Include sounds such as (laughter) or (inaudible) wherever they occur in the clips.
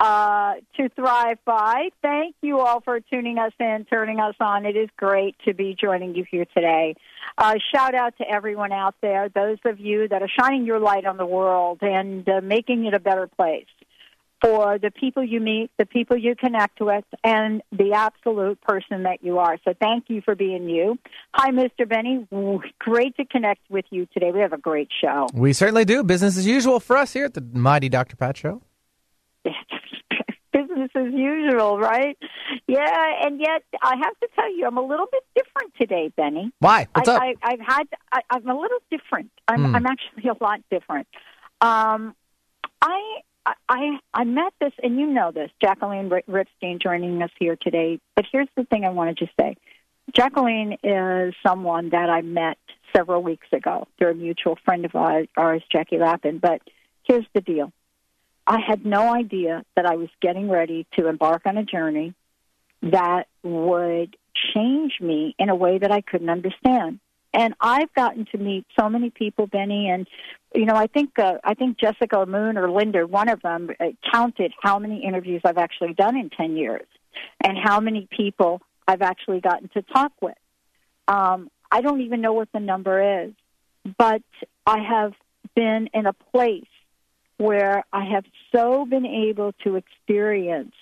uh, to thrive by. Thank you all for tuning us in, turning us on. It is great to be joining you here today. Uh, shout out to everyone out there, those of you that are shining your light on the world and uh, making it a better place for the people you meet, the people you connect with, and the absolute person that you are. So thank you for being you. Hi, Mr. Benny. Great to connect with you today. We have a great show. We certainly do. Business as usual for us here at the Mighty Dr. Pat Show. Business as usual, right? Yeah, and yet I have to tell you, I'm a little bit different today, Benny. Why? What's I, up? I, I've had, I, I'm a little different. I'm, Hmm. I'm actually a lot different. Um, I, I, I met this, and you know this, Jacqueline Ri- Ripstein joining us here today. But here's the thing I wanted to say. Jacqueline is someone that I met several weeks ago through a mutual friend of ours, ours Jackie Lapin. But here's the deal. I had no idea that I was getting ready to embark on a journey that would change me in a way that I couldn't understand. And I've gotten to meet so many people, Benny, and you know, I think uh, I think Jessica Moon or Linda, one of them, uh, counted how many interviews I've actually done in ten years, and how many people I've actually gotten to talk with. Um, I don't even know what the number is, but I have been in a place where I have so been able to experience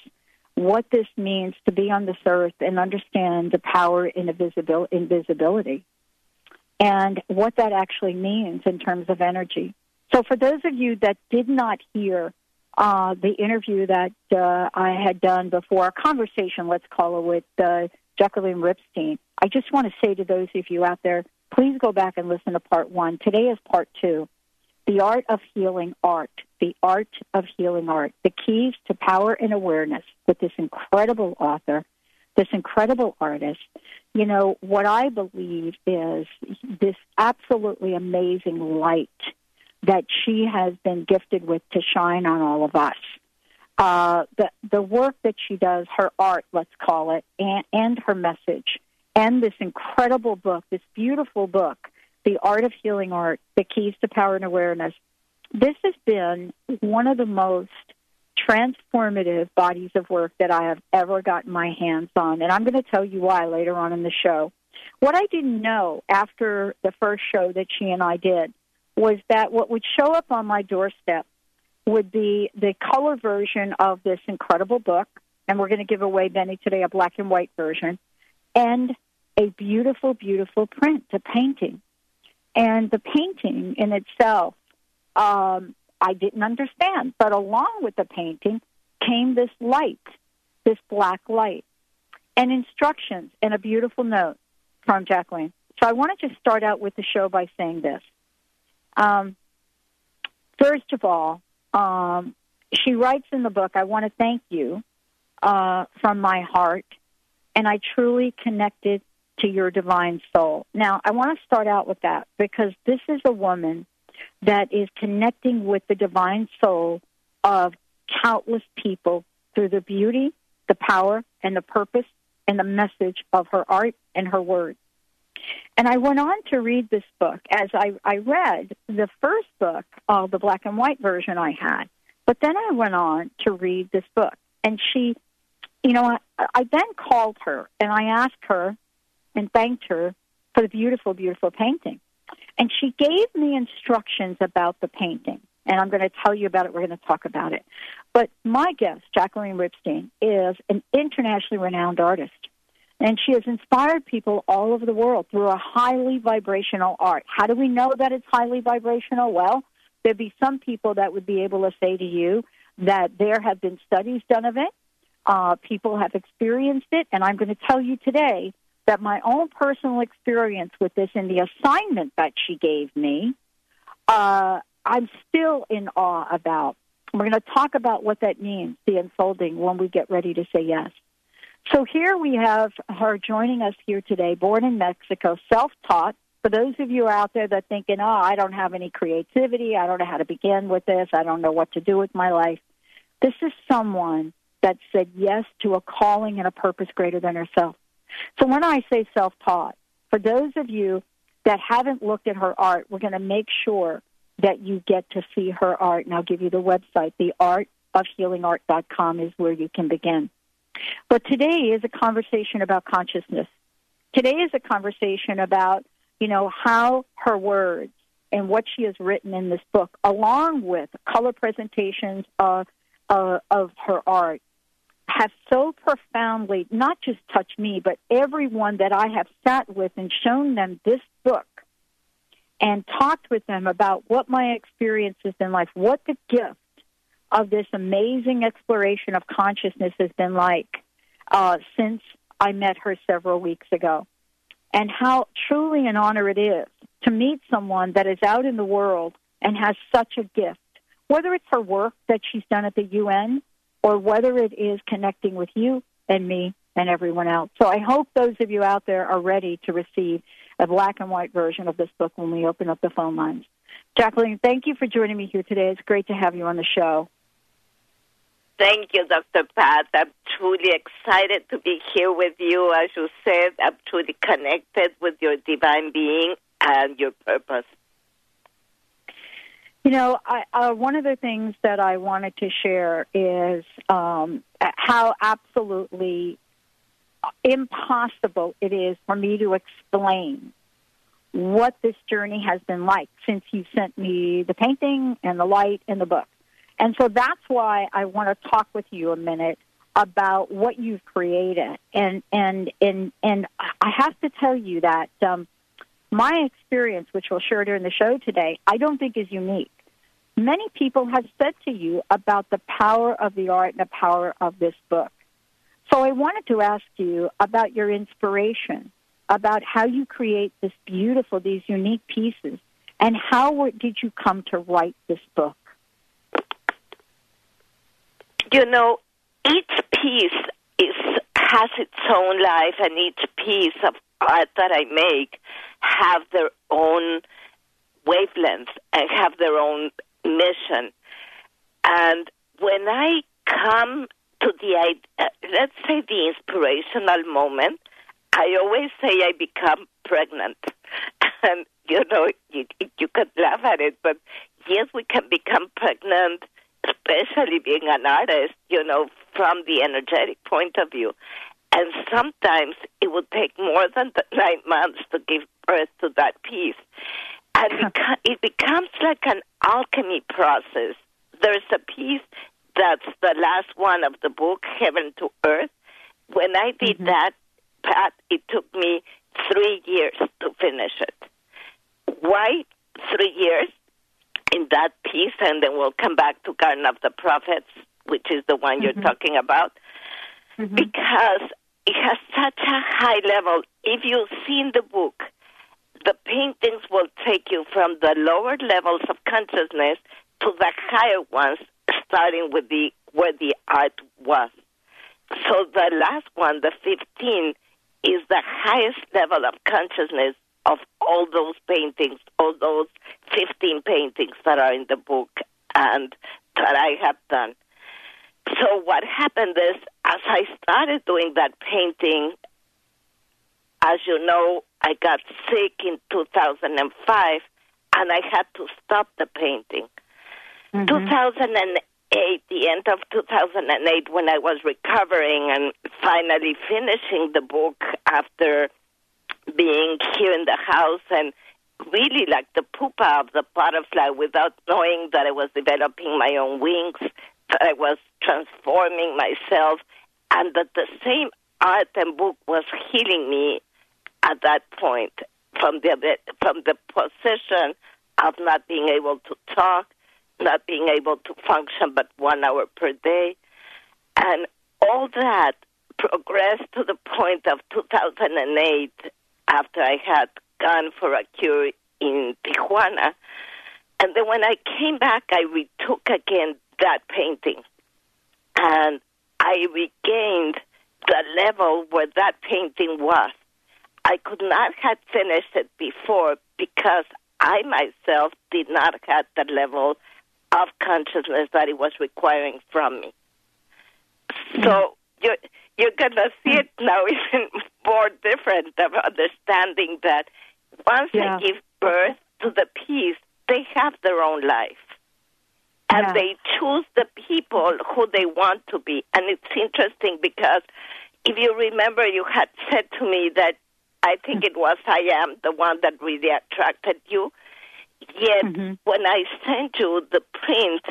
what this means to be on this earth and understand the power in invisibil- invisibility and what that actually means in terms of energy. So, for those of you that did not hear uh, the interview that uh, I had done before, a conversation, let's call it, with uh, Jacqueline Ripstein, I just want to say to those of you out there, please go back and listen to part one. Today is part two. The art of healing art, the art of healing art, the keys to power and awareness with this incredible author, this incredible artist. You know, what I believe is this absolutely amazing light that she has been gifted with to shine on all of us. Uh, the the work that she does, her art, let's call it, and, and her message, and this incredible book, this beautiful book, The Art of Healing Art, The Keys to Power and Awareness. This has been one of the most transformative bodies of work that I have ever gotten my hands on. And I'm going to tell you why later on in the show. What I didn't know after the first show that she and I did was that what would show up on my doorstep would be the color version of this incredible book. And we're going to give away, Benny, today a black and white version, and a beautiful, beautiful print, a painting. And the painting in itself, um, I didn't understand. But along with the painting came this light, this black light, and instructions and a beautiful note from Jacqueline. So I want to just start out with the show by saying this. Um, first of all, um, she writes in the book, I want to thank you uh, from my heart, and I truly connected to your divine soul. Now, I want to start out with that because this is a woman that is connecting with the divine soul of countless people through the beauty, the power, and the purpose and the message of her art and her words. And I went on to read this book as I, I read the first book, uh, the black and white version I had. But then I went on to read this book. And she you know, I, I then called her and I asked her and thanked her for the beautiful, beautiful painting. And she gave me instructions about the painting. And I'm going to tell you about it. We're going to talk about it. But my guest, Jacqueline Ripstein, is an internationally renowned artist. And she has inspired people all over the world through a highly vibrational art. How do we know that it's highly vibrational? Well, there'd be some people that would be able to say to you that there have been studies done of it. Uh, people have experienced it. And I'm going to tell you today that my own personal experience with this and the assignment that she gave me, uh, I'm still in awe about. We're going to talk about what that means, the unfolding, when we get ready to say yes. So here we have her joining us here today, born in Mexico, self taught. For those of you out there that thinking, oh, I don't have any creativity, I don't know how to begin with this, I don't know what to do with my life. This is someone that said yes to a calling and a purpose greater than herself. So when I say self taught, for those of you that haven't looked at her art, we're going to make sure that you get to see her art. And I'll give you the website. The art of healingart.com is where you can begin. But today is a conversation about consciousness. Today is a conversation about, you know, how her words and what she has written in this book, along with color presentations of, uh, of her art, have so profoundly not just touched me, but everyone that I have sat with and shown them this book and talked with them about what my experience has been like, what the gift of this amazing exploration of consciousness has been like uh, since I met her several weeks ago. And how truly an honor it is to meet someone that is out in the world and has such a gift, whether it's her work that she's done at the UN or whether it is connecting with you and me and everyone else. So I hope those of you out there are ready to receive a black and white version of this book when we open up the phone lines. Jacqueline, thank you for joining me here today. It's great to have you on the show. Thank you, Dr. Pat. I'm truly excited to be here with you. As you said, I'm truly connected with your divine being and your purpose. You know, I, uh, one of the things that I wanted to share is um, how absolutely impossible it is for me to explain what this journey has been like since you sent me the painting and the light and the book. And so that's why I want to talk with you a minute about what you've created. And and and and I have to tell you that um, my experience, which we'll share during the show today, I don't think is unique. Many people have said to you about the power of the art and the power of this book. So I wanted to ask you about your inspiration, about how you create this beautiful, these unique pieces, and how did you come to write this book? You know, each piece is has its own life, and each piece of art that I make have their own wavelength and have their own mission. And when I come to the, uh, let's say, the inspirational moment, I always say I become pregnant. (laughs) And, you know, you, you can laugh at it, but yes, we can become pregnant, especially being an artist, you know, from the energetic point of view. And sometimes it would take more than nine months to give birth to that piece. And it becomes like an alchemy process. There's a piece that's the last one of the book, Heaven to Earth. When I did mm-hmm. that, Pat, it took me three years to finish it. Why three years in that piece? And then we'll come back to Garden of the Prophets, which is the one mm-hmm. you're talking about. Mm-hmm. Because it has such a high level. If you've seen the book, the paintings will take you from the lower levels of consciousness to the higher ones, starting with the where the art was. So the last one, the 15, is the highest level of consciousness of all those paintings, all those 15 paintings that are in the book and that I have done. So what happened is, as I started doing that painting, as you know, I got sick in 2005 and I had to stop the painting. Mm-hmm. 2008, the end of 2008, when I was recovering and finally finishing the book after being here in the house and really like the pupa of the butterfly without knowing that I was developing my own wings, that I was transforming myself, and that the same art and book was healing me at that point from the from the position of not being able to talk, not being able to function but one hour per day, and all that progressed to the point of 2008 after I had gone for a cure in Tijuana. And then when I came back, I retook again that painting. And I regained the level where that painting was. I could not have finished it before because I myself did not have the level of consciousness that it was requiring from me. So mm-hmm. you're you're gonna see it mm-hmm. now (laughs) even more different of understanding that once Yeah. they give birth to the piece, they have their own life. And Yeah. they choose the people who they want to be. And it's interesting because if you remember, you had said to me that I think it was I am the one that really attracted you. Yet Mhm. when I sent you the print,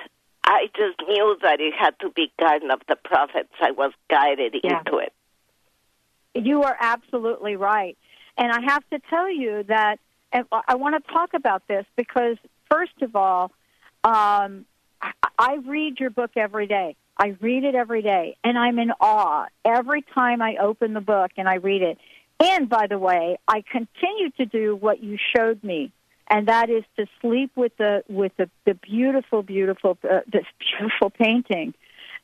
I just knew that it had to be Garden of the Prophets. I was guided Yeah. into it. You are absolutely right. And I have to tell you that and I want to talk about this because, first of all, um, I read your book every day. I read it every day, and I'm in awe every time I open the book and I read it. And by the way, I continue to do what you showed me, and that is to sleep with the with the, the beautiful, beautiful, uh, this (laughs) beautiful painting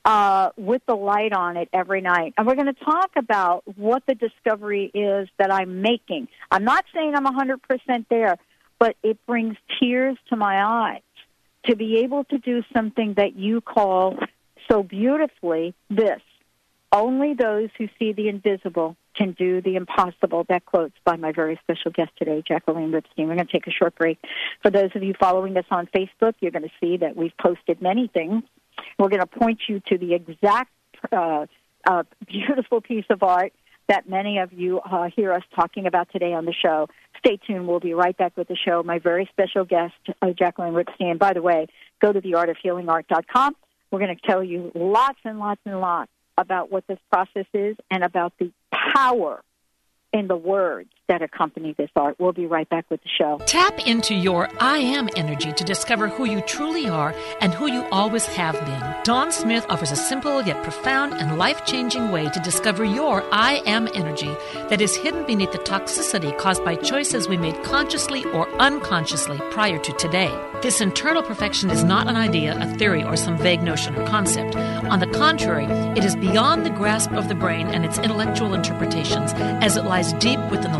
uh, with the light on it every night. And we're going to talk about what the discovery is that I'm making. I'm not saying I'm 100% there, but it brings tears to my eyes to be able to do something that you call so beautifully this. Only those who see the invisible can do the impossible. That quote's by my very special guest today, Jacqueline Ripstein. We're going to take a short break. For those of you following us on Facebook, you're going to see that we've posted many things. We're going to point you to the exact uh, uh, beautiful piece of art that many of you uh, hear us talking about today on the show. Stay tuned. We'll be right back with the show. My very special guest, uh, Jacqueline Ripstein. By the way, go to theartofhealingart.com. We're going to tell you lots and lots and lots about what this process is and about the power in the words that accompany this art. We'll be right back with the show. Tap into your I am energy to discover who you truly are and who you always have been. Dawn Smith offers a simple yet profound and life changing way to discover your I am energy that is hidden beneath the toxicity caused by choices we made consciously or unconsciously prior to today. This internal perfection is not an idea, a theory, or some vague notion or concept. On the contrary, it is beyond the grasp of the brain and its intellectual interpretations as it lies deep within the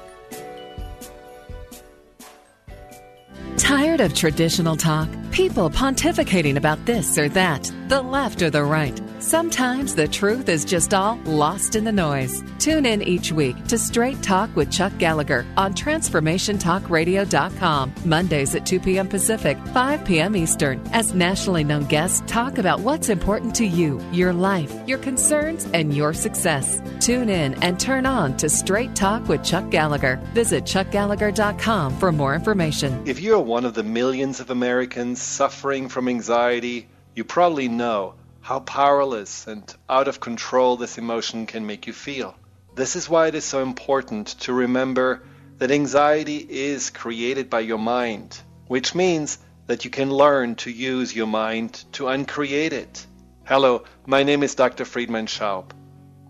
Tired of traditional talk? People pontificating about this or that, the left or the right. Sometimes the truth is just all lost in the noise. Tune in each week to Straight Talk with Chuck Gallagher on TransformationTalkRadio.com, Mondays at 2 p.m. Pacific, 5 p.m. Eastern, as nationally known guests talk about what's important to you, your life, your concerns, and your success. Tune in and turn on to Straight Talk with Chuck Gallagher. Visit ChuckGallagher.com for more information. If you're one of the millions of Americans suffering from anxiety, you probably know how powerless and out of control this emotion can make you feel. This is why it is so important to remember that anxiety is created by your mind, which means that you can learn to use your mind to uncreate it. Hello, my name is Dr. Friedemann Schaub.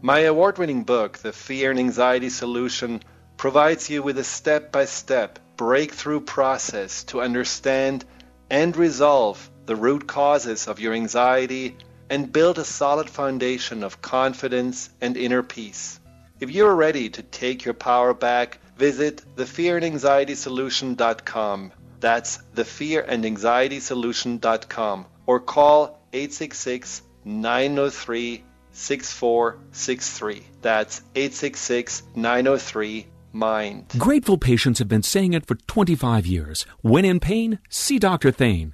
My award winning book, The Fear and Anxiety Solution, provides you with a step by step breakthrough process to understand and resolve the root causes of your anxiety and build a solid foundation of confidence and inner peace. If you're ready to take your power back, visit thefearandanxietysolution.com. That's thefearandanxietysolution.com or call 866 903 6463. That's 866 903 MIND. Grateful patients have been saying it for 25 years. When in pain, see Dr. Thane.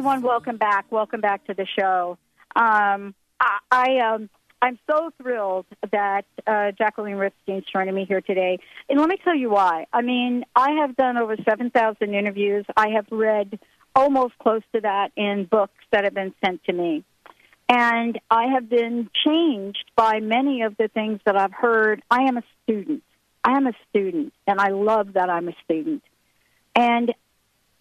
everyone, welcome back. Welcome back to the show. Um, I, I um, I'm so thrilled that uh, Jacqueline Ripstein's joining me here today, and let me tell you why. I mean, I have done over seven thousand interviews. I have read almost close to that in books that have been sent to me, and I have been changed by many of the things that I've heard. I am a student. I am a student, and I love that I'm a student. And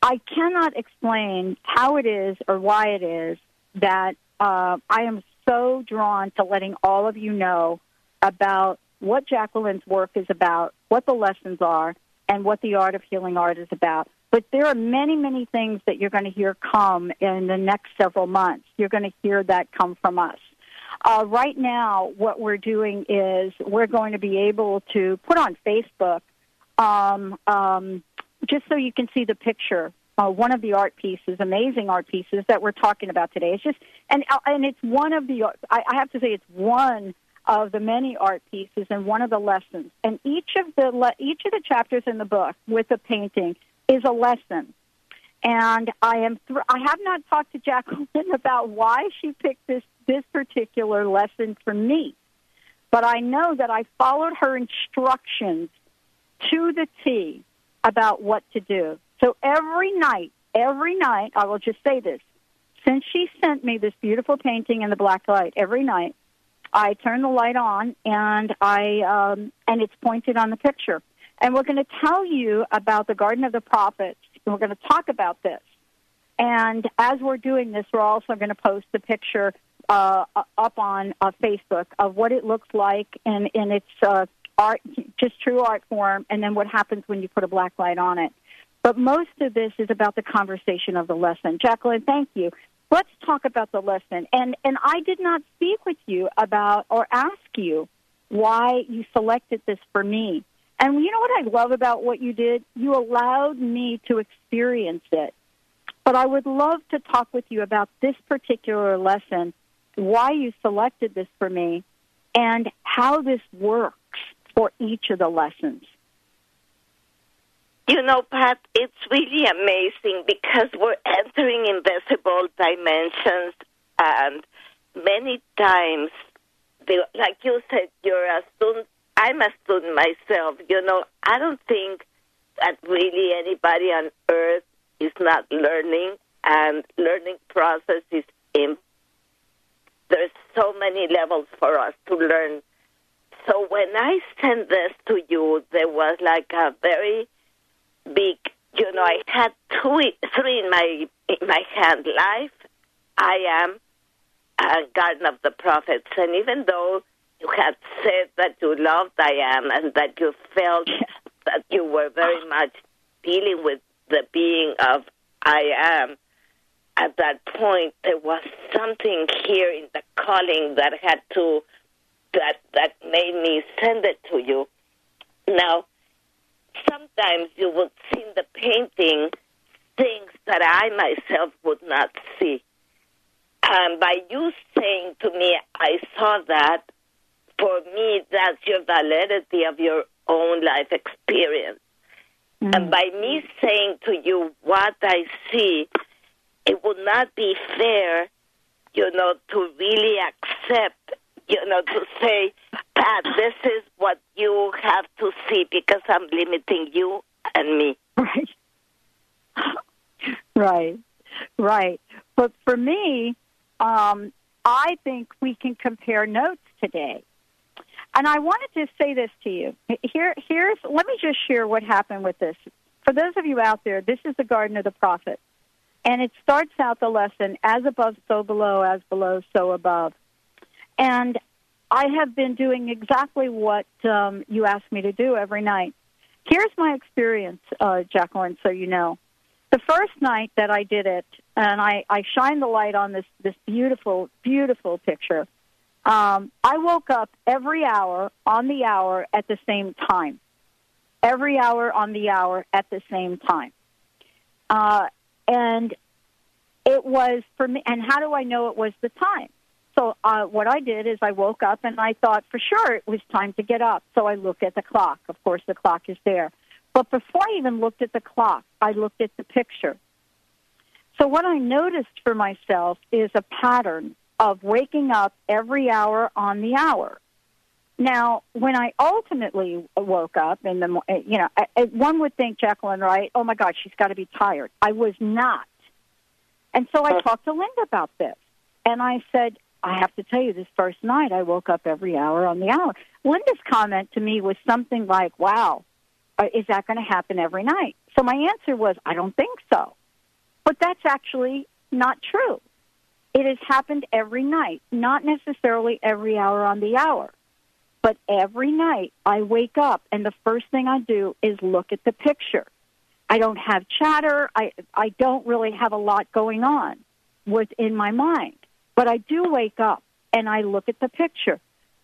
I cannot explain how it is or why it is that uh, I am so drawn to letting all of you know about what Jacqueline's work is about, what the lessons are, and what the art of healing art is about. But there are many, many things that you're going to hear come in the next several months. You're going to hear that come from us. Uh, right now, what we're doing is we're going to be able to put on Facebook um, um, just so you can see the picture. Uh, one of the art pieces, amazing art pieces that we're talking about today. It's just, and uh, and it's one of the. I, I have to say, it's one of the many art pieces and one of the lessons. And each of the le- each of the chapters in the book with the painting is a lesson. And I am. Th- I have not talked to Jacqueline (laughs) about why she picked this this particular lesson for me, but I know that I followed her instructions to the T about what to do. So every night, every night, I will just say this. Since she sent me this beautiful painting in the black light, every night I turn the light on and I um, and it's pointed on the picture. And we're going to tell you about the Garden of the Prophets. And we're going to talk about this. And as we're doing this, we're also going to post the picture uh, up on uh, Facebook of what it looks like in in its uh, art, just true art form, and then what happens when you put a black light on it. But most of this is about the conversation of the lesson. Jacqueline, thank you. Let's talk about the lesson. And and I did not speak with you about or ask you why you selected this for me. And you know what I love about what you did? You allowed me to experience it. But I would love to talk with you about this particular lesson, why you selected this for me, and how this works for each of the lessons. You know, Pat, it's really amazing because we're entering invisible dimensions, and many times, they, like you said, you're a student. I'm a student myself. You know, I don't think that really anybody on earth is not learning, and learning process is in. There's so many levels for us to learn. So when I sent this to you, there was like a very big. You know, I had two, three in my in my hand. Life, I am, a Garden of the Prophets. And even though you had said that you loved I am and that you felt that you were very ah. much dealing with the being of I am, at that point there was something here in the calling that had to that that made me send it to you. Now, sometimes you would see in the painting things that I myself would not see. And by you saying to me, I saw that, for me, that's your validity of your own life experience. Mm-hmm. And by me saying to you what I see, it would not be fair you know, to really accept, you know, to say, Pat, this is what you have to see because I'm limiting you and me. Right. right. Right. But for me, um, I think we can compare notes today. And I wanted to say this to you. Here, here's. Let me just share what happened with this. For those of you out there, this is the Garden of the Prophet, and it starts out the lesson as above, so below, as below, so above. And I have been doing exactly what um, you asked me to do every night. Here's my experience, uh, Jacqueline, so you know. The first night that I did it, and I, I shined the light on this, this beautiful, beautiful picture, um, I woke up every hour on the hour at the same time. Every hour on the hour at the same time. Uh, and it was for me, and how do I know it was the time? So uh, what I did is I woke up and I thought for sure it was time to get up. So I looked at the clock. Of course, the clock is there. But before I even looked at the clock, I looked at the picture. So what I noticed for myself is a pattern of waking up every hour on the hour. Now, when I ultimately woke up in the, eh, you know, eh, eh, one would think Jacqueline, right? Oh my God, she's got to be tired. I was not, and so I talked to Linda about this, and I said, I have to tell you, this first night I woke up every hour on the hour. Linda's comment to me was something like, "Wow, uh, is that going to happen every night?" So my answer was, I don't think so, but that's actually not true. It has happened every night, not necessarily every hour on the hour. But every night I wake up and the first thing I do is look at the picture. I don't have chatter. I I don't really have a lot going on within my mind. But I do wake up and I look at the picture.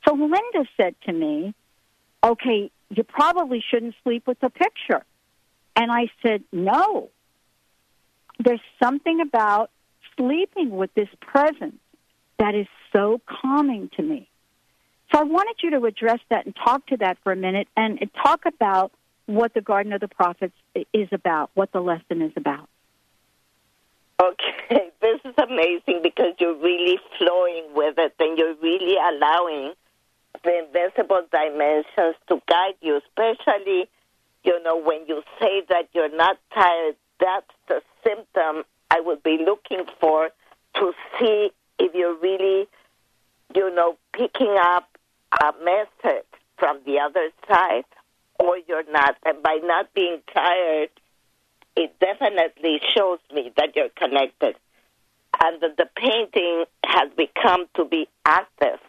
So Linda said to me, "Okay, you probably shouldn't sleep with the picture." And I said, "No. There's something about sleeping with this presence that is so calming to me. So I wanted you to address that and talk to that for a minute and talk about what the Garden of the Prophets is about, what the lesson is about. Okay, this is amazing because you're really flowing with it and you're really allowing the invisible dimensions to guide you, especially, you know, when you say that you're not tired, that's the symptom I would be looking for to see if you're really, you know, picking up a message from the other side or you're not. And by not being tired, it definitely shows me that you're connected and that the painting has become to be active.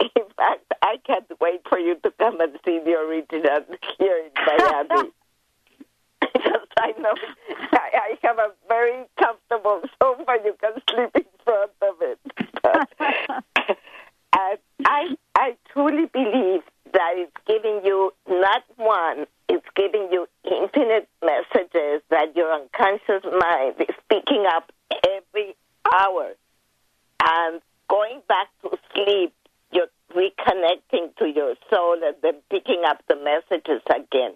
In fact, I can't wait for you to come and see the original here in Miami. (laughs) because I know I, I have a very comfortable sofa. You can sleep in front of it. (laughs) and I, I truly believe that it's giving you not one, it's giving you infinite messages that your unconscious mind is picking up every hour. And going back to sleep, you're reconnecting to your soul and then picking up the messages again.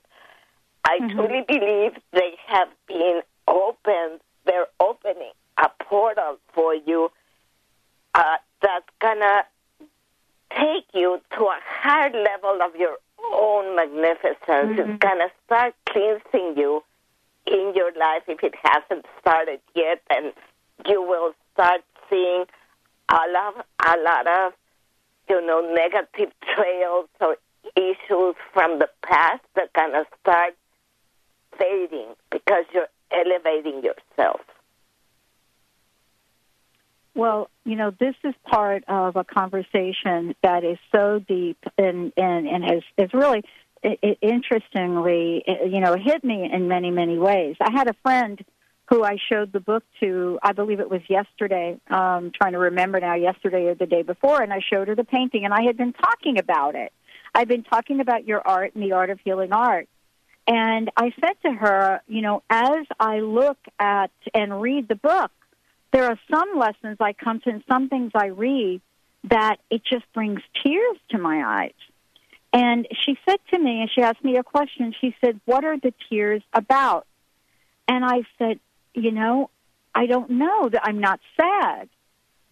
I mm-hmm. truly believe they have been opened. They're opening a portal for you uh, that's gonna take you to a higher level of your own magnificence. Mm-hmm. It's gonna start cleansing you in your life if it hasn't started yet, and you will start seeing a lot, a lot of, you know, negative (laughs) trails or issues from the past that kind of start fading because you're elevating yourself. Well, you know, this is part of a conversation that is so deep and and, and has is really it, interestingly, you know, hit me in many many ways. I had a friend who I showed the book to. I believe it was yesterday. Um, trying to remember now, yesterday or the day before, and I showed her the painting, and I had been talking about it. I've been talking about your art and the art of healing art. And I said to her, you know, as I look at and read the book, there are some lessons I come to and some things I read that it just brings tears to my eyes. And she said to me, and she asked me a question, she said, What are the tears about? And I said, You know, I don't know that I'm not sad.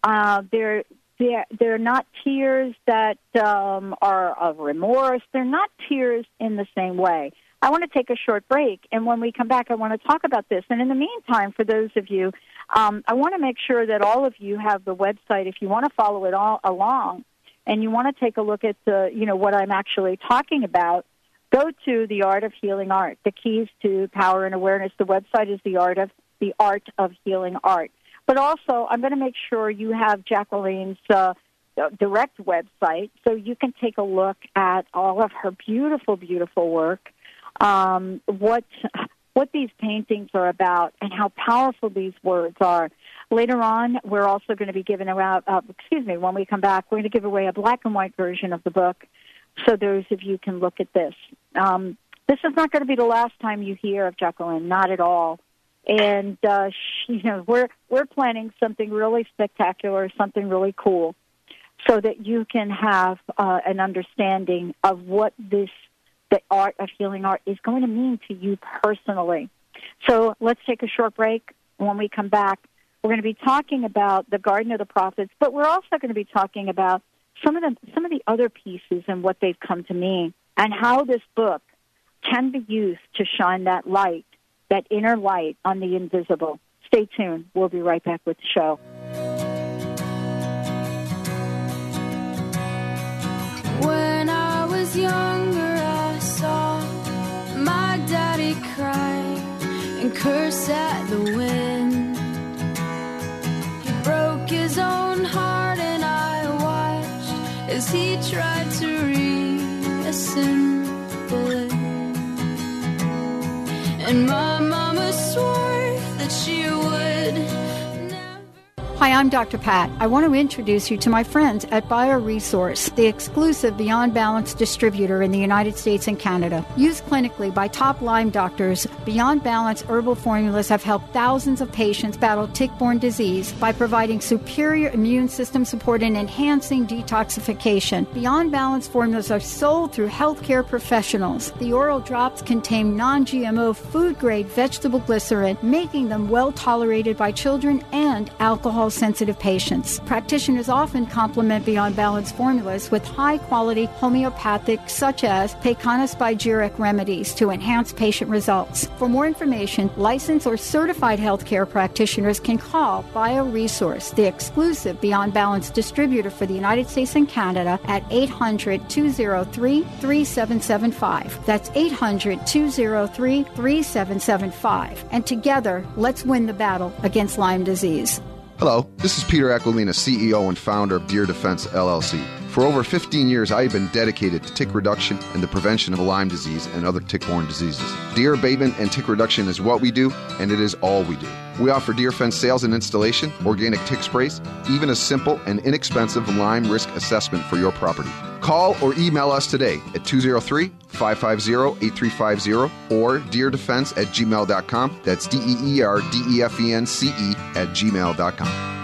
Uh, they're they're they're not tears that um, are of remorse. They're not tears in the same way. I want to take a short break, and when we come back, I want to talk about this. And in the meantime, for those of you, um, I want to make sure that all of you have the website if you want to follow it all along, and you want to take a look at the you know what I'm actually talking about. Go to the Art of Healing Art. The keys to power and awareness. The website is the Art of the Art of Healing Art. But also, I'm going to make sure you have Jacqueline's uh, direct website so you can take a look at all of her beautiful, beautiful work. Um, what what these paintings are about and how powerful these words are. Later on, we're also going to be giving out. Uh, excuse me. When we come back, we're going to give away a black and white version of the book, so those of you can look at this. Um, this is not going to be the last time you hear of Jacqueline. Not at all and uh, you know we're we're planning something really spectacular, something really cool, so that you can have uh, an understanding of what this the art of healing art is going to mean to you personally. So let's take a short break. When we come back, we're going to be talking about the Garden of the Prophets, but we're also going to be talking about some of the some of the other pieces and what they've come to mean, and how this book can be used to shine that light that inner light on the invisible. Stay tuned. We'll be right back with the show. When I was younger, I saw my daddy cry and curse at the wind. He broke his own heart, and I watched as he tried to reassemble it. And my mama Hi, I'm Dr. Pat. I want to introduce you to my friends at BioResource, the exclusive Beyond Balance distributor in the United States and Canada. Used clinically by top Lyme doctors, Beyond Balance herbal formulas have helped thousands of patients battle tick-borne disease by providing superior immune system support and enhancing detoxification. Beyond Balance formulas are sold through healthcare professionals. The oral drops contain non-GMO food-grade vegetable glycerin, making them well tolerated by children and alcohol sensitive patients. Practitioners often complement Beyond Balance formulas with high quality homeopathic, such as Pekana Spagyric remedies to enhance patient results. For more information, licensed or certified healthcare practitioners can call BioResource, the exclusive Beyond Balance distributor for the United States and Canada, at 800 203 3775. That's 800 203 3775. And together, let's win the battle against Lyme disease. Hello, this is Peter Aquilina, CEO and founder of Deer Defense LLC. For over 15 years, I have been dedicated to tick reduction and the prevention of Lyme disease and other tick borne diseases. Deer abatement and tick reduction is what we do, and it is all we do. We offer deer fence sales and installation, organic tick sprays, even a simple and inexpensive Lyme risk assessment for your property. Call or email us today at 203 550 8350 or deerdefense at gmail.com. That's D E E R D E F E N C E at gmail.com.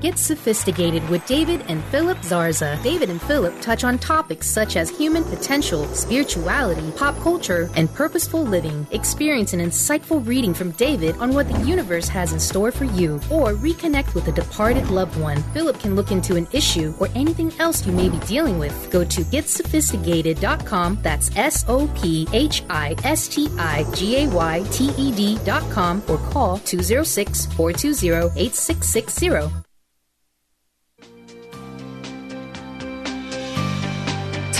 Get sophisticated with David and Philip Zarza. David and Philip touch on topics such as human potential, spirituality, pop culture, and purposeful living. Experience an insightful reading from David on what the universe has in store for you, or reconnect with a departed loved one. Philip can look into an issue or anything else you may be dealing with. Go to getsophisticated.com. That's S O P H I S T I G A Y T E D.com or call 206 420 8660.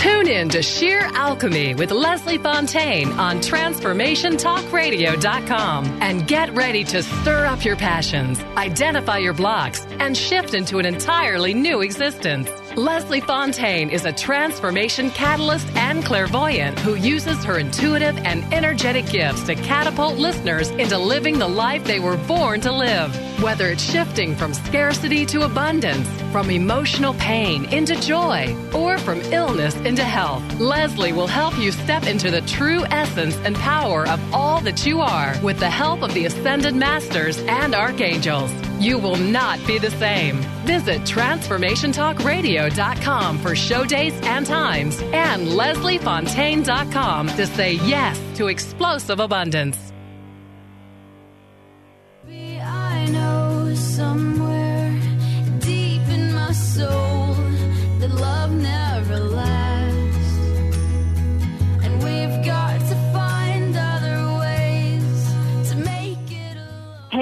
Tune in to Sheer Alchemy with Leslie Fontaine on TransformationTalkRadio.com and get ready to stir up your passions, identify your blocks, and shift into an entirely new existence. Leslie Fontaine is a transformation catalyst and clairvoyant who uses her intuitive and energetic gifts to catapult listeners into living the life they were born to live. Whether it's shifting from scarcity to abundance, from emotional pain into joy, or from illness into health, Leslie will help you step into the true essence and power of all that you are with the help of the Ascended Masters and Archangels. You will not be the same. Visit TransformationTalkRadio.com for show dates and times and LeslieFontaine.com to say yes to explosive abundance.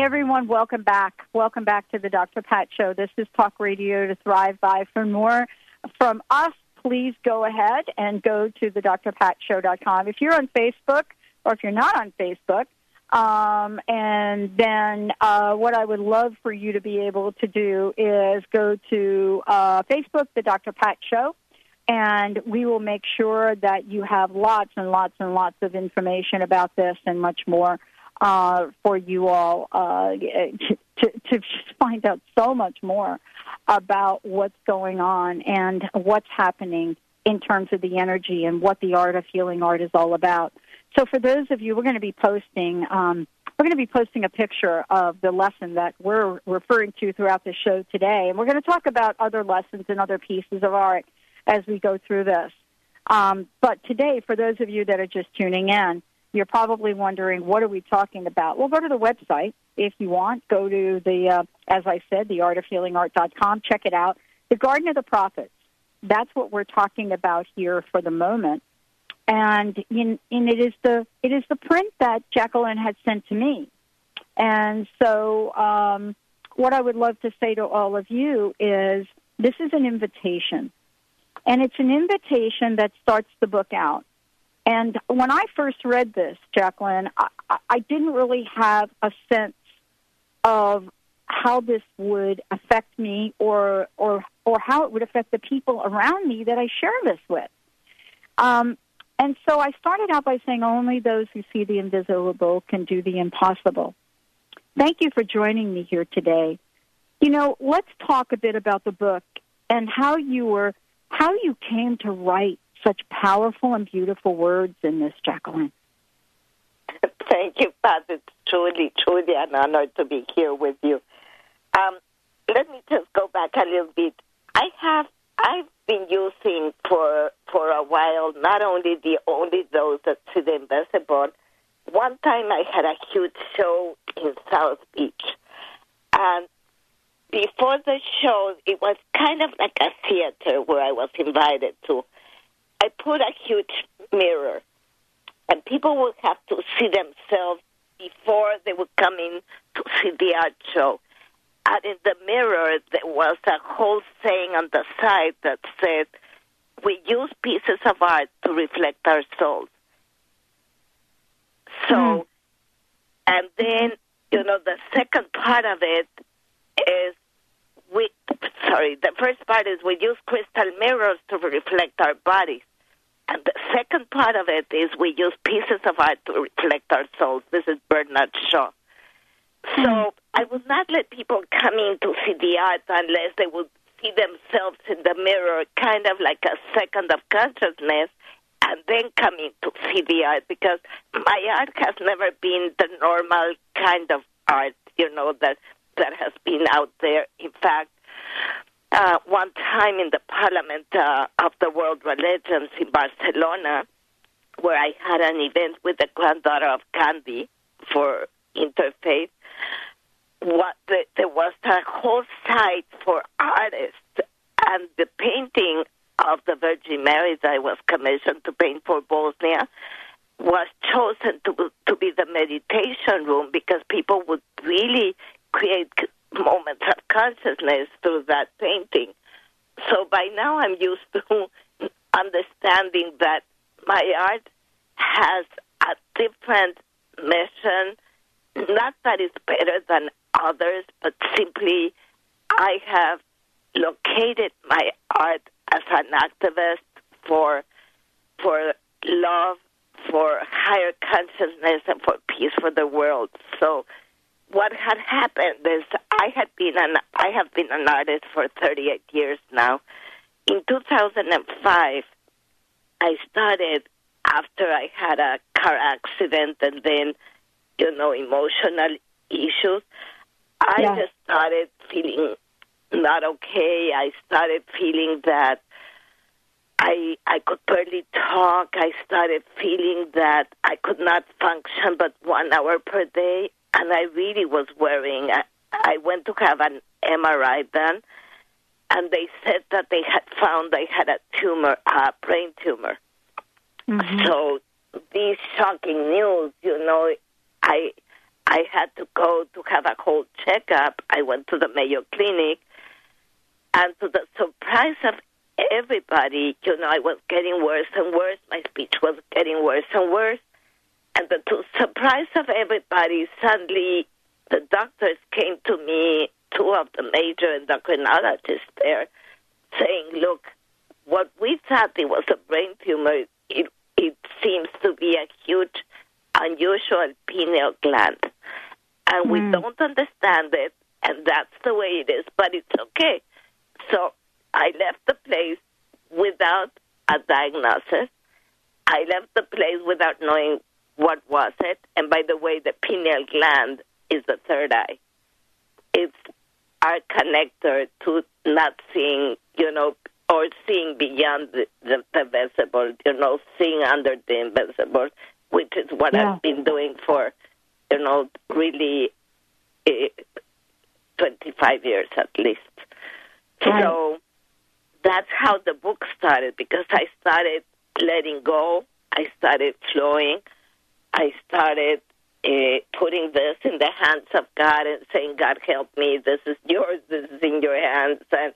Everyone. Welcome back. Welcome back to the Dr. Pat Show. This is Talk Radio to Thrive By. For more from us, please go ahead and go to the drpatshow.com. If you're on Facebook or if you're not on Facebook, um, and then uh, what I would love for you to be able to do is go to uh, Facebook, the Dr. Pat Show, and we will make sure that you have lots and lots and lots of information about this and much more uh, for you all uh, to, to find out so much more about what's going on and what's happening in terms of the energy and what the art of healing art is all about. So for those of you, we're going to be posting. Um, we're going to be posting a picture of the lesson that we're referring to throughout the show today, and we're going to talk about other lessons and other pieces of art as we go through this. Um, but today, for those of you that are just tuning in, you're probably wondering, what are we talking about? Well, go to the website if you want. Go to the, uh, as I said, the artofhealingart.com. Check it out. The Garden of the Prophets. That's what we're talking about here for the moment and in, in it is the it is the print that Jacqueline had sent to me, and so um, what I would love to say to all of you is this is an invitation, and it's an invitation that starts the book out. And when I first read this, Jacqueline, I, I didn't really have a sense of how this would affect me or or or how it would affect the people around me that I share this with. Um, and so I started out by saying only those who see the invisible can do the impossible. Thank you for joining me here today. You know, let's talk a bit about the book and how you were how you came to write such powerful and beautiful words in this, Jacqueline. Thank you, Pat. It's truly, truly an honor to be here with you. Um, let me just go back a little bit. I have I've been using for for a while not only the only those that see the invisible. One time I had a huge show in South Beach, and before the show, it was kind of like a theater where I was invited to. I put a huge mirror, and people would have to see themselves before they would come in to see the art show and in the mirror there was a whole saying on the side that said, "We use pieces of art to reflect our souls." So, mm. and then you know the second part of it is we. Sorry, the first part is we use crystal mirrors to reflect our bodies. And the second part of it is we use pieces of art to reflect our souls. This is Bernard Shaw. So hmm. I would not let people come in to see the art unless they would see themselves in the mirror, kind of like a second of consciousness, and then come in to see the art because my art has never been the normal kind of art, you know, that that has been out there. In fact, uh, one time in the Parliament uh, of the World Religions in Barcelona, where I had an event with the granddaughter of Gandhi for interfaith, what the, there was a whole site for artists, and the painting of the Virgin Mary that I was commissioned to paint for Bosnia was chosen to to be the meditation room because people would really create moments of consciousness through that painting. So by now I'm used to (laughs) understanding that my art has a different mission not that it's better than others, but simply I have located my art as an activist for for love, for higher consciousness, and for peace for the world. So, what had happened is I had been an I have been an artist for 38 years now. In 2005, I started after I had a car accident and then you know, emotional issues, I yeah. just started feeling not okay. I started feeling that I I could barely talk. I started feeling that I could not function but one hour per day, and I really was worrying. I, I went to have an MRI done, and they said that they had found I had a tumor, a brain tumor. Mm-hmm. So these shocking news, you know, I I had to go to have a whole checkup. I went to the Mayo Clinic, and to the surprise of everybody, you know, I was getting worse and worse. My speech was getting worse and worse. And the, to surprise of everybody, suddenly the doctors came to me, two of the major endocrinologists there, saying, look, what we thought it was a brain tumor, it, it seems to be a huge, unusual pineal gland. And we hmm. don't understand it, and that's the way it is, but it's okay. So I left the place without a diagnosis. I left the place without knowing what was it. And by the way, the pineal gland is the third eye. It's our connector to not seeing, you know, or seeing beyond the, the, the visible, you know, seeing under the invisible, which is what Yeah. I've been doing for, you know, really eh, 25 years at least. So that's how the book started because I started letting go. I started flowing. I started uh, putting this in the hands of God and saying, God, help me. This is yours. This is in your hands. And,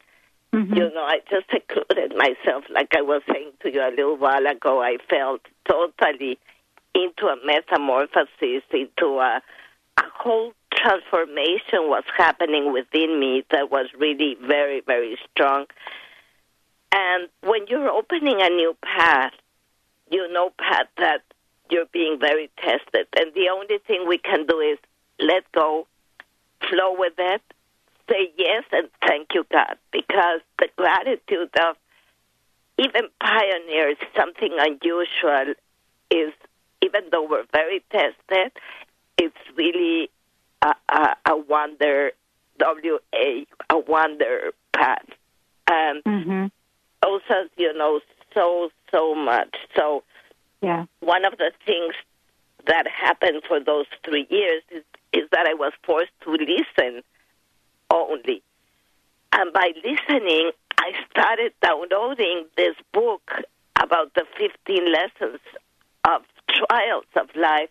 you know, I just secluded myself. Like I was saying to you a little while ago, I felt totally into a metamorphosis, into a, a whole transformation was happening within me that was really very, very strong. And when you're opening a new path, you know, Pat, that you're being very tested. And the only thing we can do is let go, flow with it, say yes, and thank you, God, because the gratitude of even pioneers, something unusual, is even though we're very tested, it's really a, a, a wonder, W A, a wonder path. And Mm-hmm. also, you know, so, so much. So, Yeah. one of the things that happened for those three years is, is that I was forced to listen only. And by listening, I started downloading this book about the 15 lessons of trials of life.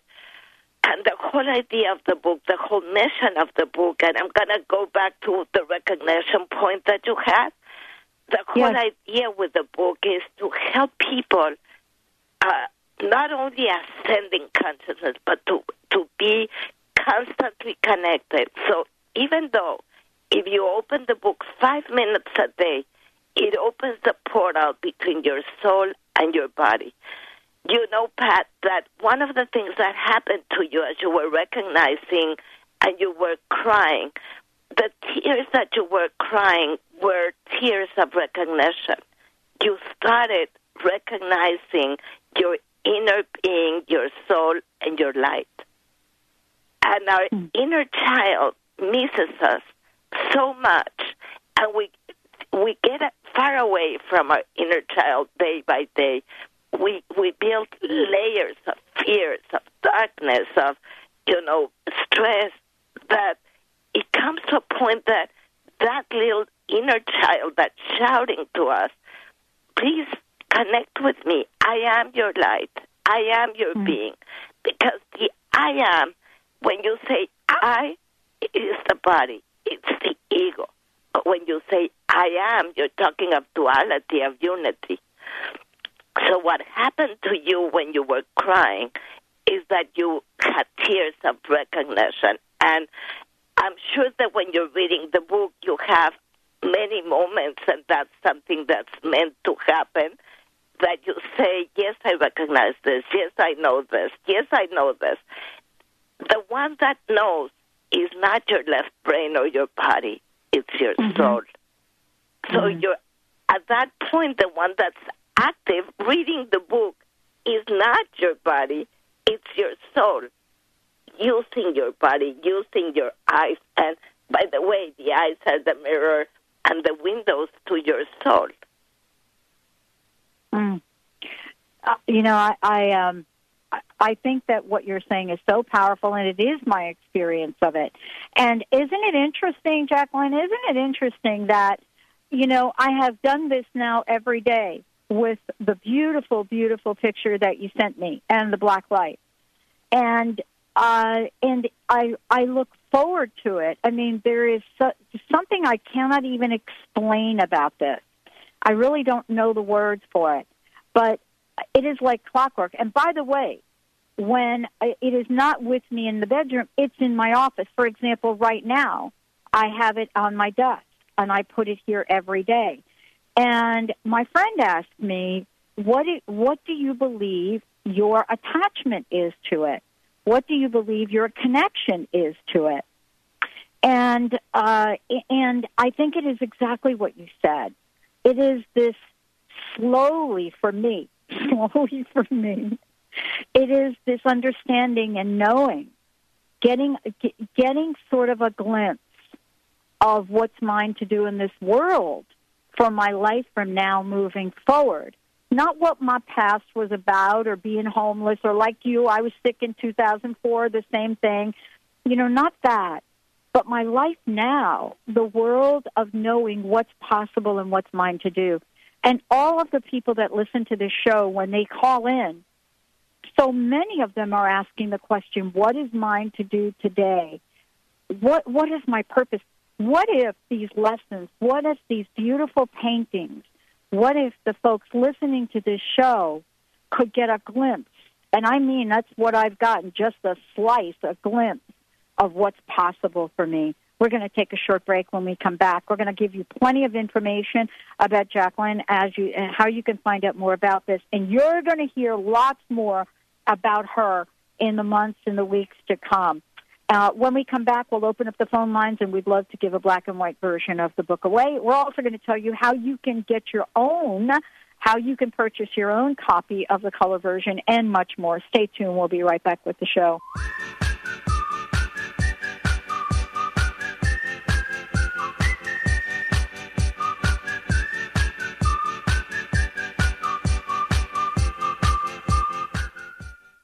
And the whole idea of the book, the whole mission of the book, and I'm going to go back to the recognition point that you had. The whole idea with the book is to help people uh, not only ascending consciousness, but to, to be constantly connected. So even though if you open the book five minutes a day, it opens the portal between your soul and your body. You know, Pat, that one of the things that happened to you as you were recognizing and you were crying, the tears that you were crying were tears of recognition. You started recognizing your inner being, your soul, and your light. And our hmm. inner child misses us so much, and we we get far away from our inner child day by day. We we build layers of fears, of darkness, of you know stress. That it comes to a point that that little inner child that's shouting to us, please connect with me. I am your light. I am your mm. being. Because the I am, when you say I, it is the body, it's the ego. But when you say I am, you're talking of duality, of unity. So what happened to you when you were crying is that you had tears of recognition. And I'm sure that when you're reading the book, you have many moments, and that's something that's meant to happen. That you say, Yes, I recognize this. Yes, I know this. Yes, I know this. The one that knows is not your left brain or your body, it's your mm-hmm. soul. So mm-hmm. you're at that point, the one that's active reading the book is not your body, it's your soul using your body, using your eyes. And by the way, the eyes are the mirror and the windows to your soul. Mm. Uh, you know, I, I um, I- think that what you're saying is so powerful, and it is my experience of it. And isn't it interesting, Jacqueline? Isn't it interesting that you know I have done this now every day with the beautiful, beautiful picture that you sent me and the black light. And uh, and I I look forward to it. I mean, there is so, something I cannot even explain about this. I really don't know the words for it, but it is like clockwork. And by the way, when it is not with me in the bedroom, it's in my office. For example, right now, I have it on my desk and I put it here every day. And my friend asked me, "What do, what do you believe your attachment is to it? What do you believe your connection is to it?" And uh, and I think it is exactly what you said. It is this slowly for me, (laughs) slowly for me. It is this understanding and knowing, getting getting sort of a glimpse of what's mine to do in this world for my life from now moving forward. Not what my past was about or being homeless or like you, I was sick in 2004, the same thing. You know, not that. But my life now, the world of knowing what's possible and what's mine to do. And all of the people that listen to this show, when they call in, so many of them are asking the question, what is mine to do today? What, what is my purpose? What if these lessons, what if these beautiful paintings, what if the folks listening to this show could get a glimpse? And I mean, that's what I've gotten, just a slice, a glimpse of what's possible for me. We're going to take a short break. When we come back, we're going to give you plenty of information about Jacqueline as you and how you can find out more about this. And you're going to hear lots more about her in the months and the weeks to come. Uh, when we come back, we'll open up the phone lines, and we'd love to give a black and white version of the book away. We're also going to tell you how you can get your own, how you can purchase your own copy of the color version, and much more. Stay tuned. We'll be right back with the show.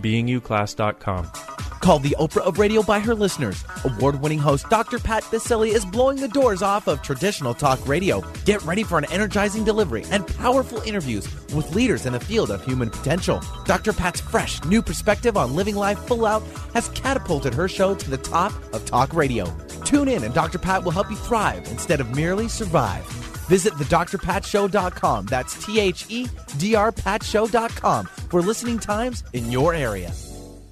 beingyouclass.com. Called the Oprah of radio by her listeners, award winning host Dr. Pat Baccili is blowing the doors off of traditional talk radio. Get ready for an energizing delivery and powerful interviews with leaders in the field of human potential. Dr. Pat's fresh, new perspective on living life full out has catapulted her show to the top of talk radio. Tune in, and Dr. Pat will help you thrive instead of merely survive. Visit thedrpatshow.com. That's T H E D R patshow.com for listening times in your area.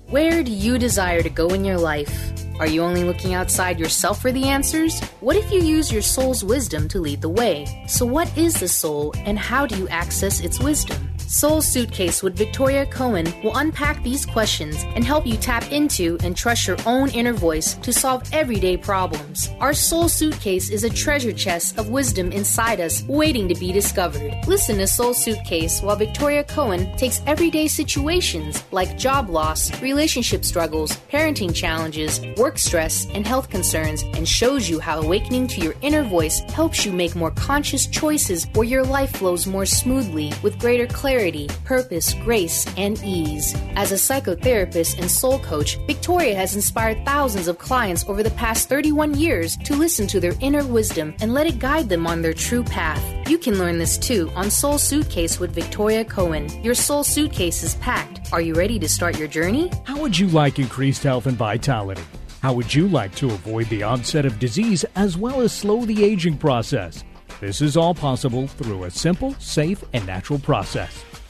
Where do you desire to go in your life? Are you only looking outside yourself for the answers? What if you use your soul's wisdom to lead the way? So, what is the soul and how do you access its wisdom? Soul Suitcase with Victoria Cohen will unpack these questions and help you tap into and trust your own inner voice to solve everyday problems. Our Soul Suitcase is a treasure chest of wisdom inside us waiting to be discovered. Listen to Soul Suitcase while Victoria Cohen takes everyday situations like job loss, relationship struggles, parenting challenges, work stress, and health concerns and shows you how awakening to your inner voice helps you make more conscious choices where your life flows more smoothly with greater clarity clarity, purpose, grace, and ease. As a psychotherapist and soul coach, Victoria has inspired thousands of clients over the past 31 years to listen to their inner wisdom and let it guide them on their true path. You can learn this too on Soul Suitcase with Victoria Cohen. Your soul suitcase is packed. Are you ready to start your journey? How would you like increased health and vitality? How would you like to avoid the onset of disease as well as slow the aging process? This is all possible through a simple, safe, and natural process.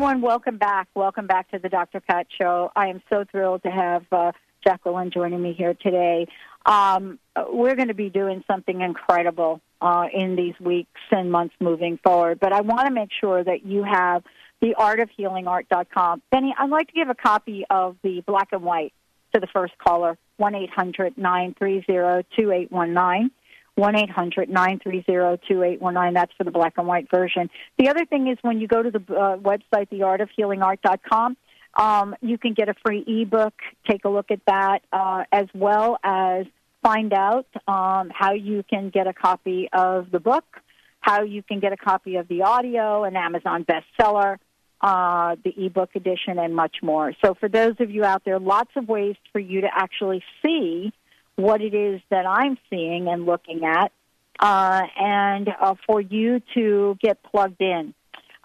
everyone, welcome back. Welcome back to the Dr. Pat Show. I am so thrilled to have uh, Jacqueline joining me here today. Um, we're going to be doing something incredible uh, in these weeks and months moving forward, but I want to make sure that you have the art of healing artofhealingart.com. Benny, I'd like to give a copy of the black and white to the first caller, 1 800 930 2819. 1 800 930 2819. That's for the black and white version. The other thing is when you go to the uh, website, theartofhealingart.com, um, you can get a free ebook. Take a look at that, uh, as well as find out um, how you can get a copy of the book, how you can get a copy of the audio, an Amazon bestseller, uh, the ebook edition, and much more. So, for those of you out there, lots of ways for you to actually see what it is that I'm seeing and looking at, uh, and uh, for you to get plugged in.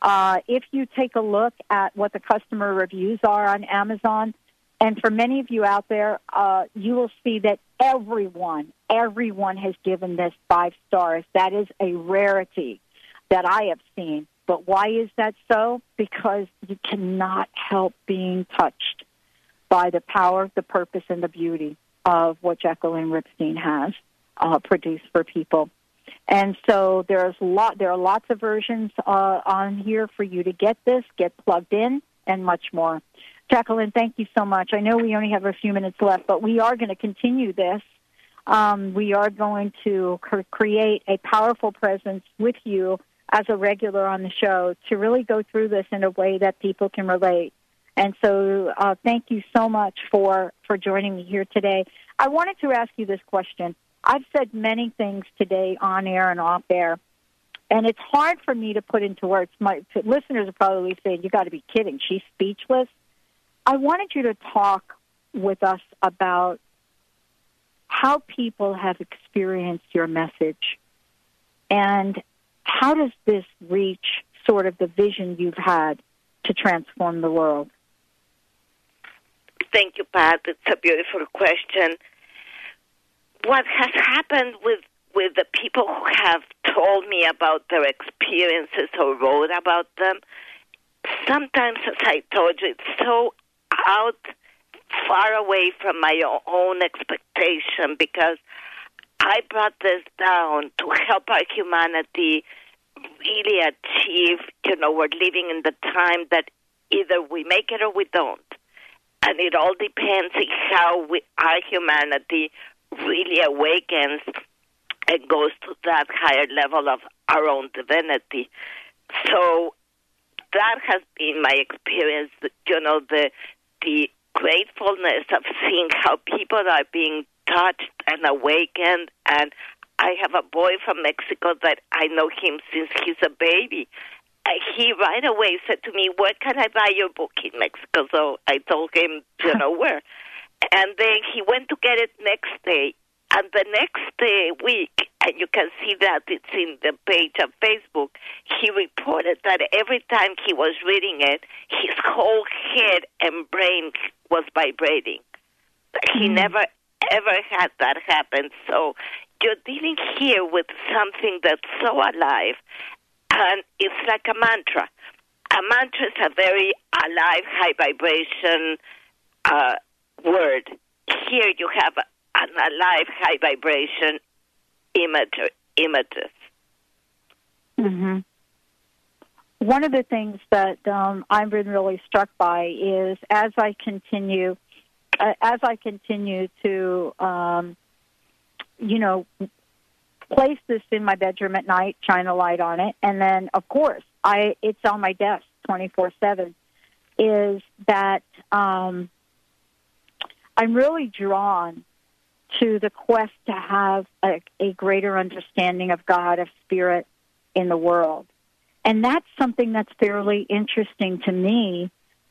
Uh, if you take a look at what the customer reviews are on Amazon, and for many of you out there, uh, you will see that everyone, everyone has given this five stars. That is a rarity that I have seen. But why is that so? Because you cannot help being touched by the power, the purpose, and the beauty of what Jacqueline Ripstein has uh, produced for people. And so there's lot there are lots of versions uh, on here for you to get this, get plugged in, and much more. Jacqueline, thank you so much. I know we only have a few minutes left, but we are going to continue this. Um, we are going to cr- create a powerful presence with you as a regular on the show to really go through this in a way that people can relate. And so, uh, thank you so much for for joining me here today. I wanted to ask you this question. I've said many things today on air and off air, and it's hard for me to put into words. My listeners are probably saying, "You got to be kidding! She's speechless." I wanted you to talk with us about how people have experienced your message, and how does this reach sort of the vision you've had to transform the world. Thank you, Pat. It's a beautiful question. What has happened with with the people who have told me about their experiences or wrote about them, sometimes, as I told you, it's so out far away from my own expectation because I brought this down to help our humanity really achieve, you know, we're living in the time that either we make it or we don't and it all depends how we, our humanity really awakens and goes to that higher level of our own divinity. So that has been my experience. You know, the the gratefulness of seeing how people are being touched and awakened. And I have a boy from Mexico that I know him since he's a baby, he right away said to me, "Where can I buy your book in Mexico?" So I told him, you know (laughs) where, and then he went to get it next day. And the next day, week, and you can see that it's in the page of Facebook, he reported that every time he was reading it, his whole head and brain was vibrating. He mm. never ever had that happen. So you're dealing here with something that's so alive and it's like a mantra. A mantra is a very alive, high vibration uh, word. Here you have an alive, high vibration image. images. Mm-hmm. One of the things that um, I've been really struck by is as I continue, uh, as I continue to, um, you know, place this in my bedroom at night, shine a light on it, and then of course I it's on my desk twenty four seven. Is that um, I'm really drawn to the quest to have a, a greater understanding of God, of spirit in the world. And that's something that's fairly interesting to me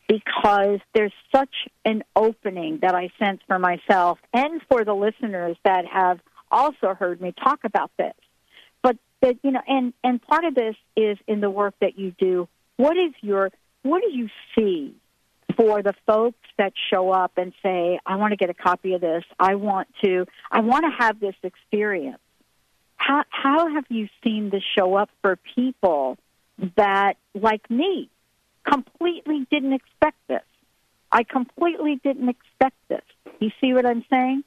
because there's such an opening that I sense for myself and for the listeners that have also heard me talk about this. But that you know, and and part of this is in the work that you do. What is your what do you see for the folks that show up and say, "I want to get a copy of this. I want to. I want to have this experience." How how have you seen this show up for people that, like me, completely didn't expect this? I completely didn't expect this. You see what I'm saying?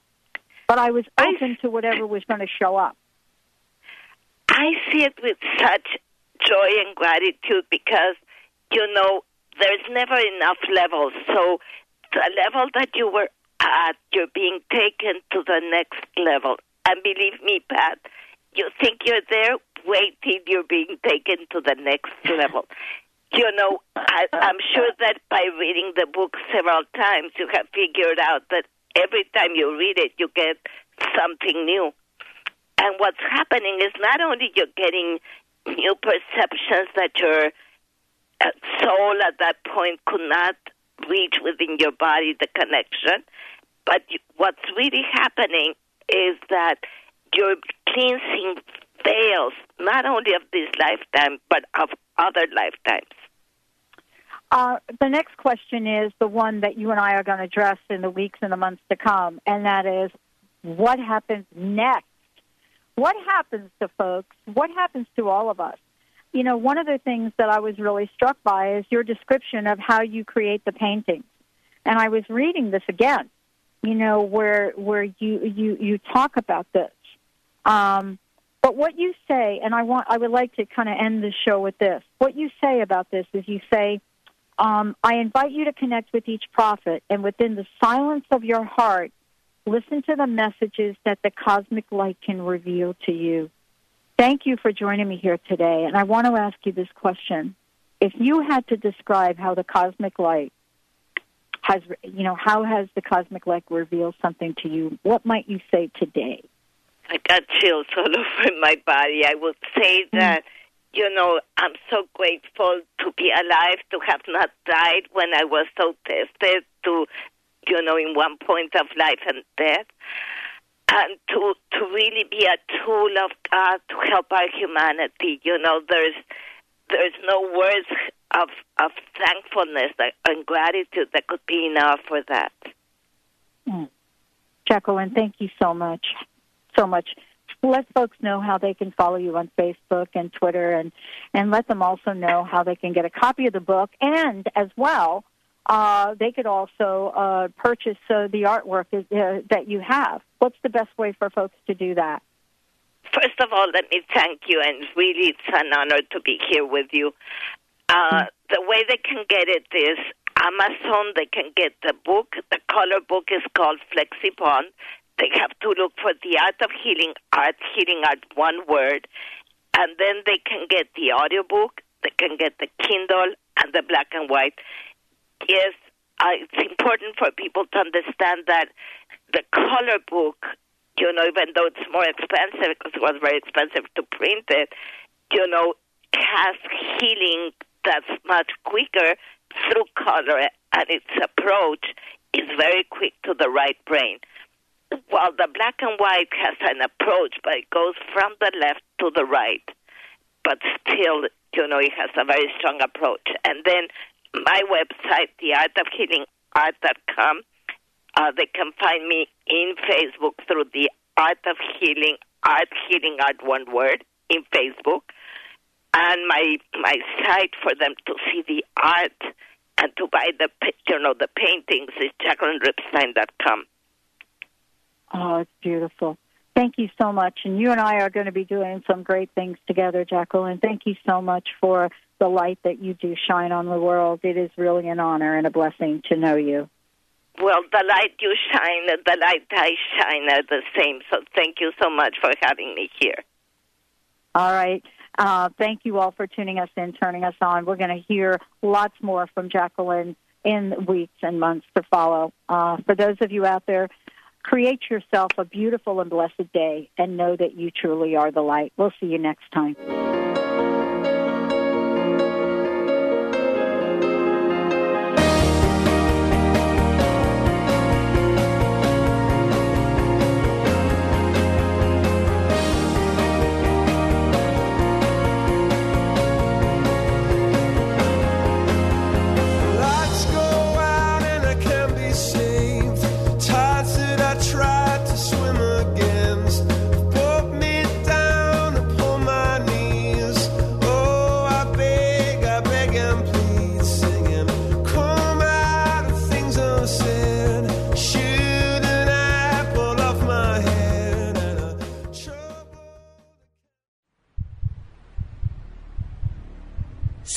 But I was open to whatever was going to show up. I see it with such joy and gratitude because, you know, there's never enough levels. So the level that you were at, you're being taken to the next level. And believe me, Pat, you think you're there, wait till you're being taken to the next level. You know, I, I'm sure that by reading the book several times, you have figured out that every time you read it, you get something new. And what's happening is not only you're getting new perceptions that your uh, soul at that point could not reach within your body, the connection, but what's really happening is that you're cleansing veils, not only of this lifetime, but of other lifetimes. Uh, the next question is the one that you and I are going to address in the weeks and the months to come, and that is what happens next? What happens to folks? What happens to all of us? You know, one of the things that I was really struck by is your description of how you create the paintings. And I was reading this again, you know, where where you you you talk about this. Um, but what you say, and I want I would like to kind of end the show with this. What you say about this is you say um, I invite you to connect with each prophet, and within the silence of your heart, listen to the messages that the cosmic light can reveal to you. Thank you for joining me here today, and I want to ask you this question. If you had to describe how the cosmic light has, you know, how has the cosmic light revealed something to you, what might you say today? I got chills all (laughs) over my body. I would say that you know, I'm so grateful to be alive, to have not died when I was so tested, to, you know, in one point of life and death, and to to really be a tool of God to help our humanity. You know, there's there's no words of of thankfulness and gratitude that could be enough for that. Mm. Jacqueline, thank you so much, so much let folks know how they can follow you on Facebook and Twitter, and and let them also know how they can get a copy of the book, and as well, uh, they could also uh, purchase uh, the artwork uh, that you have. What's the best way for folks to do that? First of all, let me thank you, and really, it's an honor to be here with you. Uh, the way they can get it is Amazon. They can get the book. The color book is called Flexibound. They have to look for the art of healing, art, healing art, one word, and then they can get the audiobook, they can get the Kindle and the black and white. Yes, uh, it's important for people to understand that the color book, you know, even though it's more expensive because it was very expensive to print it, you know, has healing that's much quicker through color, and its approach is very quick to the right brain while the black and white has an approach, but it goes from the left to the right, but still, you know, it has a very strong approach. And then my website, theartofhealingart.com, uh, they can find me in Facebook through the Art of Healing, Art Healing Art, one word, in Facebook. And my my site for them to see the art and to buy the you know the paintings is JacquelineRipstein.com. Oh, it's beautiful. Thank you so much. And you and I are going to be doing some great things together, Jacqueline. Thank you so much for the light that you do shine on the world. It is really an honor and a blessing to know you. Well, the light you shine and the light I shine are the same. So thank you so much for having me here. All right. Uh, thank you all for tuning us in, turning us on. We're going to hear lots more from Jacqueline in weeks and months to follow. Uh, for those of you out there Create yourself a beautiful and blessed day and know that you truly are the light. We'll see you next time.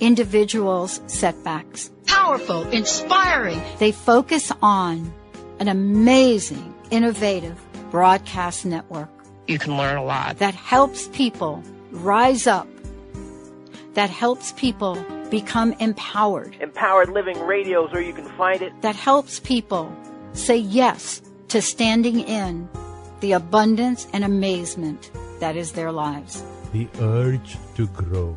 individuals' setbacks. Powerful, inspiring. They focus on an amazing, innovative broadcast network. You can learn a lot. That helps people rise up, that helps people become empowered, Empowered Living Radio is where you can find it. that helps people say yes to standing in the abundance and amazement that is their lives. The urge to grow.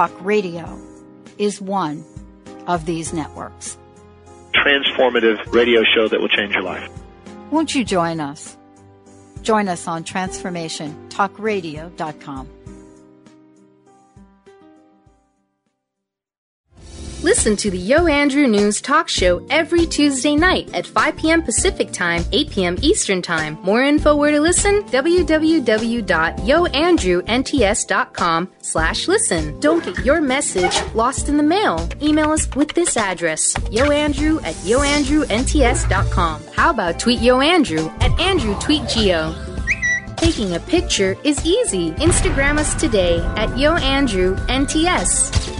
Talk Radio is one of these networks. Transformative radio show that will change your life. Won't you join us? Join us on transformationtalkradio.com. Listen to the Yo Andrew News Talk Show every Tuesday night at 5 p.m. Pacific Time, 8 p.m. Eastern Time. More info where to listen? www.yoandrewnts.com slash listen. Don't get your message lost in the mail. Email us with this address, yoandrew at yoandrewnts.com. How about tweet Yo Andrew at andrewtweetgeo? Taking a picture is easy. Instagram us today at YoAndrewNTS.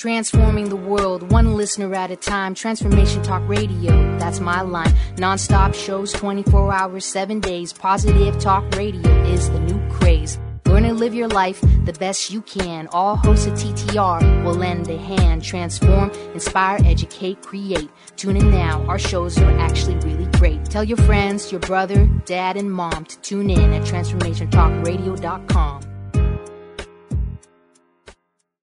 Transforming the world, one listener at a time. Transformation Talk Radio, that's my line. Non-stop shows, 24 hours, 7 days. Positive Talk Radio is the new craze. Learn and live your life the best you can. All hosts of TTR will lend a hand. Transform, inspire, educate, create. Tune in now. Our shows are actually really great. Tell your friends, your brother, dad, and mom to tune in at transformationtalkradio.com.